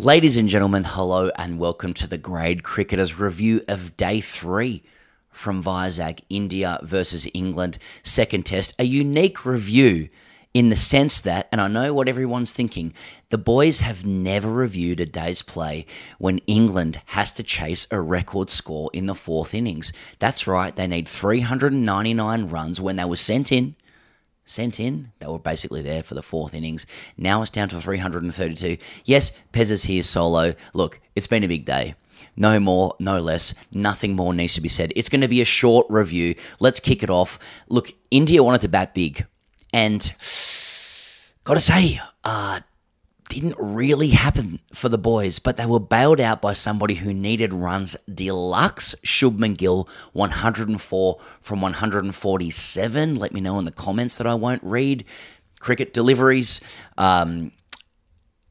Ladies and gentlemen, hello and welcome to the Grade Cricketers review of day three from Vizag, India versus England, second test. A unique review in the sense that, and I know what everyone's thinking, the boys have never reviewed a day's play when England has to chase a record score in the fourth innings. That's right, they need 399 runs when they were sent in sent in. They were basically there for the fourth innings. Now it's down to 332. Yes, Pez is here solo. Look, it's been a big day. No more, no less. Nothing more needs to be said. It's going to be a short review. Let's kick it off. Look, India wanted to bat big. And got to say, uh, didn't really happen for the boys, but they were bailed out by somebody who needed runs deluxe. Shubman Gill, 104 from 147. Let me know in the comments that I won't read. Cricket deliveries, um,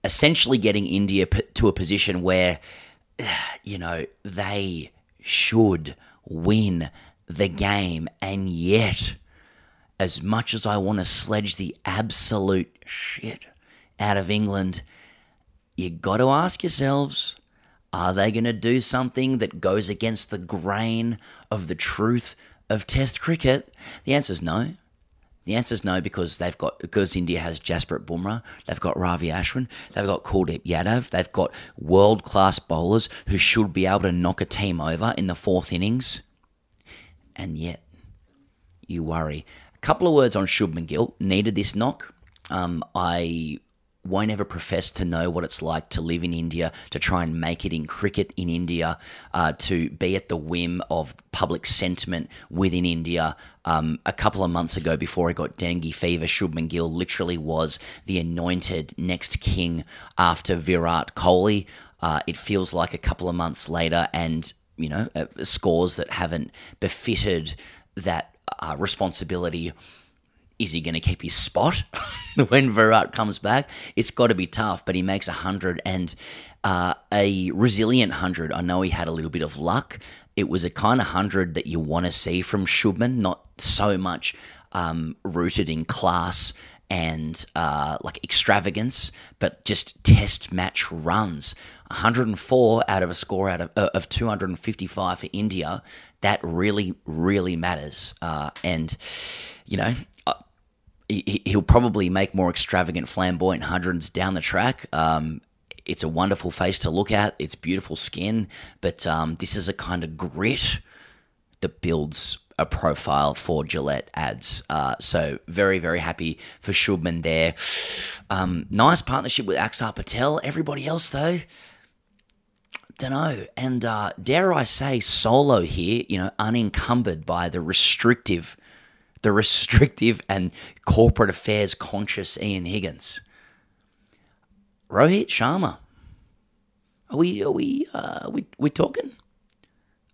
essentially getting India to a position where, you know, they should win the game, and yet, as much as I want to sledge the absolute shit out of England, you got to ask yourselves are they going to do something that goes against the grain of the truth of Test cricket? The answer is no. The answer is no because they've got because India has Jasprit Bumrah, they've got Ravi Ashwin, they've got Kuldeep Yadav, they've got world class bowlers who should be able to knock a team over in the fourth innings, and yet you worry. A couple of words on Shubman Gill needed this knock. Um, I won't ever profess to know what it's like to live in India, to try and make it in cricket in India, uh, to be at the whim of public sentiment within India. Um, a couple of months ago, before he got dengue fever, Shubman Gill literally was the anointed next king after Virat Kohli. Uh, it feels like a couple of months later, and you know, uh, scores that haven't befitted that uh, responsibility is he going to keep his spot when Virat comes back? It's got to be tough, but he makes a 100 and uh, a resilient 100. I know he had a little bit of luck. It was a kind of 100 that you want to see from Shubman, not so much um, rooted in class and uh, like extravagance, but just test match runs. 104 out of a score out of, uh, of 255 for India. That really, really matters. Uh, and, you know, he'll probably make more extravagant, flamboyant hundreds down the track. Um, it's a wonderful face to look at. It's beautiful skin, but um, this is a kind of grit that builds a profile for Gillette ads. Uh, so very, very happy for Shubman there. Um, nice partnership with Axar Patel. Everybody else though, don't know. And uh, dare I say, solo here. You know, unencumbered by the restrictive the restrictive and corporate affairs conscious Ian Higgins. Rohit Sharma. Are we are we uh, are we we talking?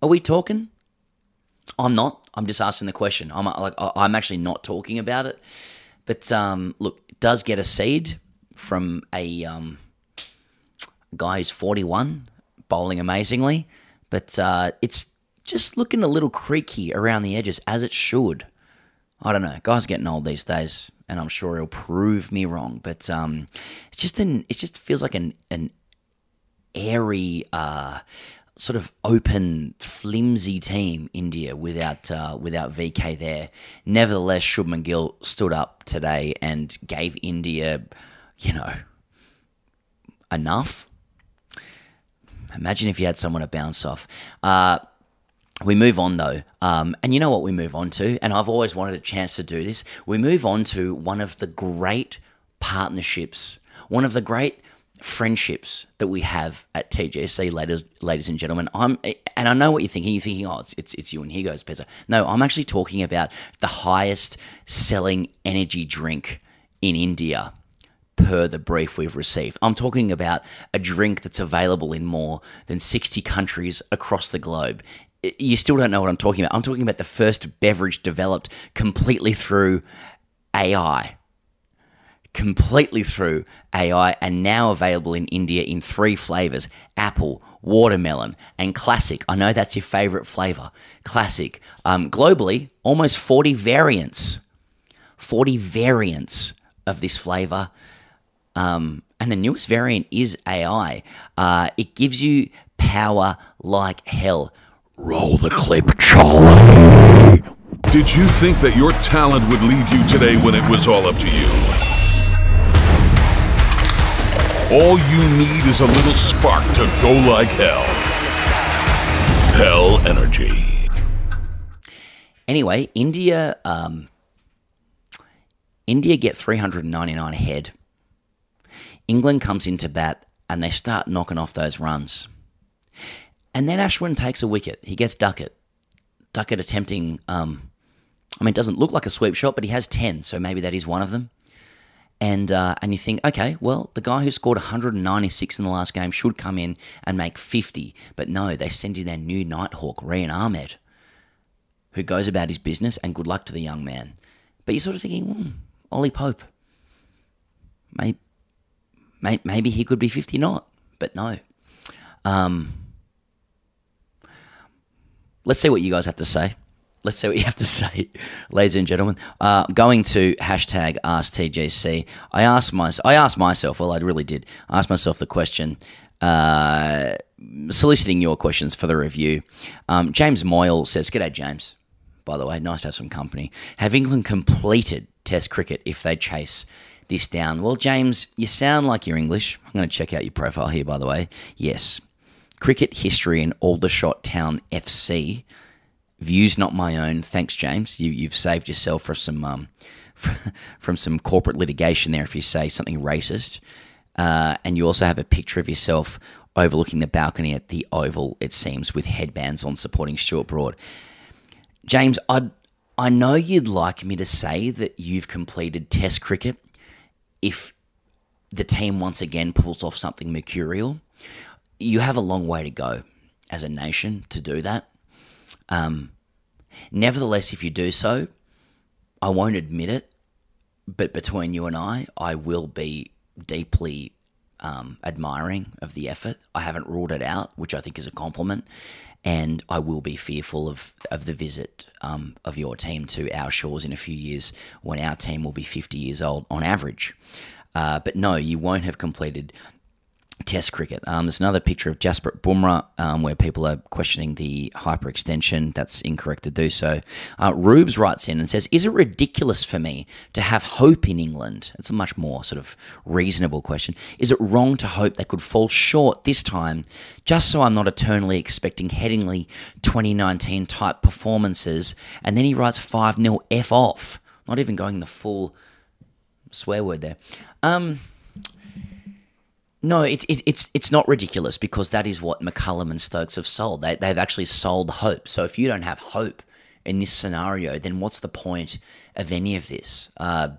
Are we talking? I'm not. I'm just asking the question. I'm like I'm actually not talking about it. But um, look, it does get a seed from a um, guy who's 41, bowling amazingly, but uh, it's just looking a little creaky around the edges as it should. I don't know. Guys getting old these days, and I'm sure he'll prove me wrong. But um, it's just an. It just feels like an an airy, uh, sort of open, flimsy team. India without uh, without VK there. Nevertheless, Shubman Gill stood up today and gave India, you know, enough. Imagine if you had someone to bounce off. Uh, we move on though, um, and you know what we move on to, and I've always wanted a chance to do this. We move on to one of the great partnerships, one of the great friendships that we have at TGC, ladies, ladies and gentlemen. I'm, and I know what you're thinking. You're thinking, oh, it's it's, it's you and Higgo's Pezza. No, I'm actually talking about the highest selling energy drink in India per the brief we've received. I'm talking about a drink that's available in more than 60 countries across the globe you still don't know what I'm talking about. I'm talking about the first beverage developed completely through AI. Completely through AI and now available in India in three flavors apple, watermelon, and classic. I know that's your favorite flavor. Classic. Um, globally, almost 40 variants. 40 variants of this flavor. Um, and the newest variant is AI. Uh, it gives you power like hell. Roll the clip, Charlie. Did you think that your talent would leave you today when it was all up to you? All you need is a little spark to go like hell. Hell Energy. Anyway, India, um, India get 399 ahead. England comes into bat and they start knocking off those runs. And then Ashwin takes a wicket. He gets Duckett. Duckett attempting, um, I mean, it doesn't look like a sweep shot, but he has 10, so maybe that is one of them. And, uh, and you think, okay, well, the guy who scored 196 in the last game should come in and make 50. But no, they send you their new Nighthawk, Rehan Ahmed, who goes about his business, and good luck to the young man. But you're sort of thinking, hmm, Ollie Pope, maybe, maybe he could be 50 not, but no. Um, let's see what you guys have to say. Let's see what you have to say, ladies and gentlemen. Uh, going to hashtag AskTGC, I asked, my, I asked myself, well, I really did, I asked myself the question, uh, soliciting your questions for the review. Um, James Moyle says, G'day, James. By the way, nice to have some company. Have England completed Test cricket if they chase this down? Well, James, you sound like you're English. I'm going to check out your profile here, by the way. Yes, Cricket History in Aldershot Town FC. Views not my own. Thanks, James. You, you've saved yourself for some um, from some corporate litigation there if you say something racist. Uh, and you also have a picture of yourself overlooking the balcony at the Oval, it seems, with headbands on supporting Stuart Broad. James, I I know you'd like me to say that you've completed Test cricket if the team once again pulls off something mercurial you have a long way to go as a nation to do that. Um, nevertheless, if you do so, I won't admit it, but between you and I, I will be deeply um, admiring of the effort. I haven't ruled it out, which I think is a compliment, and I will be fearful of, of the visit um, of your team to our shores in a few years when our team will be 50 years old on average. Uh, but no, you won't have completed Test cricket. Um, there's another picture of Jasprit Bumrah um, where people are questioning the hyperextension. That's incorrect to do so. Uh, Rubes writes in and says, Is it ridiculous for me to have hope in England? It's a much more sort of reasonable question. Is it wrong to hope they could fall short this time just so I'm not eternally expecting Headingley 2019 type performances? And then he writes 5 0 F off. Not even going the full swear word there. Um, no, it, it, it's it's not ridiculous because that is what McCullum and Stokes have sold. They, they've actually sold hope. So if you don't have hope in this scenario, then what's the point of any of this? Uh,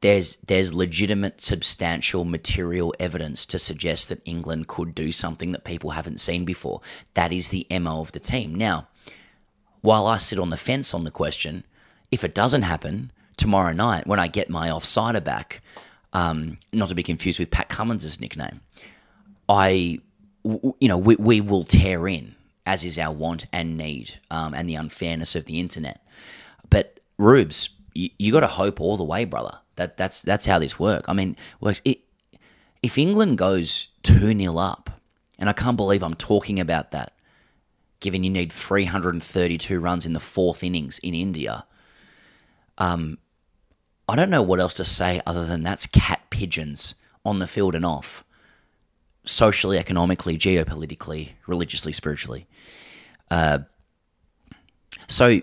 there's there's legitimate, substantial, material evidence to suggest that England could do something that people haven't seen before. That is the mo of the team. Now, while I sit on the fence on the question, if it doesn't happen tomorrow night when I get my offsider back um, not to be confused with Pat Cummins' nickname. I, you know, we, we will tear in, as is our want and need, um, and the unfairness of the internet. But Rubes, you, you got to hope all the way, brother. That that's that's how this works. I mean, works. It, if England goes two 0 up, and I can't believe I'm talking about that, given you need 332 runs in the fourth innings in India. Um, I don't know what else to say other than that's cat pigeons on the field and off, socially, economically, geopolitically, religiously, spiritually. Uh, so,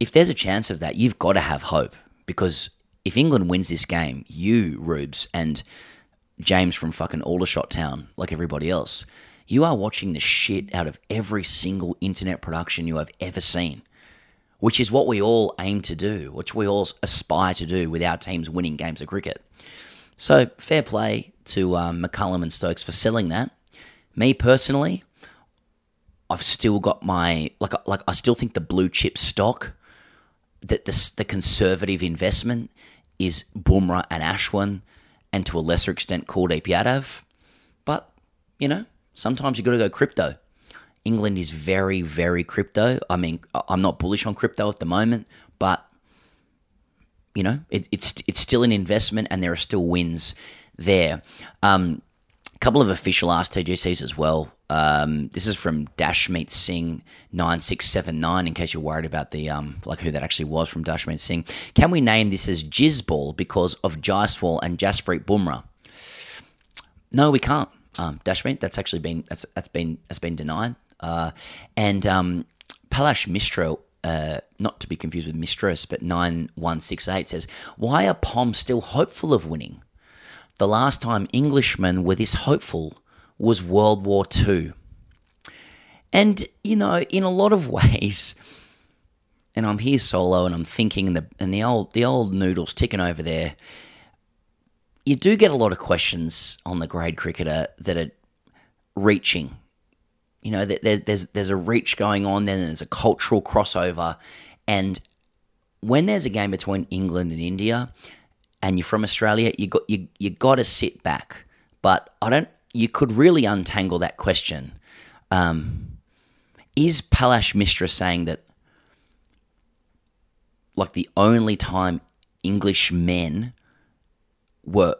if there's a chance of that, you've got to have hope because if England wins this game, you, Rubes, and James from fucking Aldershot Town, like everybody else, you are watching the shit out of every single internet production you have ever seen which is what we all aim to do, which we all aspire to do with our teams winning games of cricket. So fair play to um, McCullum and Stokes for selling that. Me personally, I've still got my like like I still think the blue chip stock that the the conservative investment is Bumrah and Ashwin, and to a lesser extent Kuldeep Yadav. But you know, sometimes you got to go crypto. England is very, very crypto. I mean, I'm not bullish on crypto at the moment, but you know, it, it's it's still an investment, and there are still wins there. Um, a couple of official Ask TGCs as well. Um, this is from Dashmeet Singh nine six seven nine. In case you're worried about the um, like who that actually was from Dashmeet Singh, can we name this as Jizzball because of Jaiswal and Jasprit Bumrah? No, we can't. Um, Dashmeet, that's actually been that's that's been that's been denied. Uh, and um, Palash Mishra, uh, not to be confused with Mistress, but 9168 says, Why are POM still hopeful of winning? The last time Englishmen were this hopeful was World War II. And, you know, in a lot of ways, and I'm here solo and I'm thinking, and the, and the old the old noodles ticking over there. You do get a lot of questions on the grade cricketer that are reaching you know, there's there's there's a reach going on, then there's a cultural crossover, and when there's a game between England and India, and you're from Australia, you got you you got to sit back. But I don't. You could really untangle that question. Um, is Palash Mishra saying that, like the only time English men were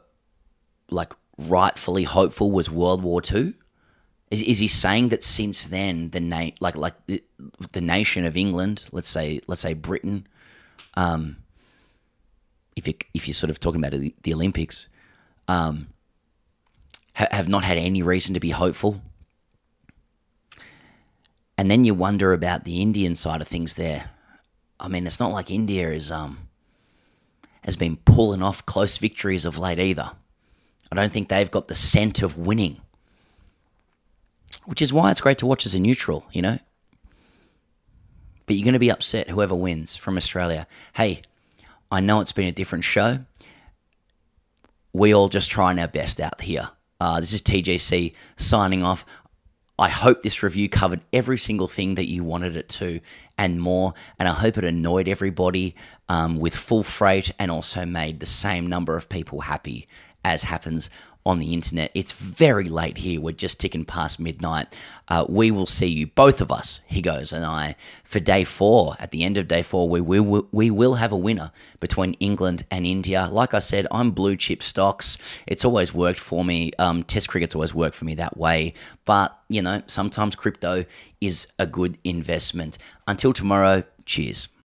like rightfully hopeful was World War Two? Is, is he saying that since then the na- like like the, the nation of England, let's say let's say Britain, um, if you if you're sort of talking about the, Olympics, um, ha- have not had any reason to be hopeful, and then you wonder about the Indian side of things. There, I mean, it's not like India is um has been pulling off close victories of late either. I don't think they've got the scent of winning which is why it's great to watch as a neutral, you know? But you're going to be upset whoever wins from Australia. Hey, I know it's been a different show. We all just trying our best out here. Uh, this is TGC signing off. I hope this review covered every single thing that you wanted it to and more. And I hope it annoyed everybody um, with full freight and also made the same number of people happy as happens on the internet. It's very late here. We're just ticking past midnight. Uh, we will see you, both of us, Higgo, and I, for day four. At the end of day four, we will, we will have a winner between England and India. Like I said, I'm blue chip stocks. It's always worked for me. Um, test cricket's always worked for me that way. But, you know, sometimes crypto is a good investment. Until tomorrow, cheers.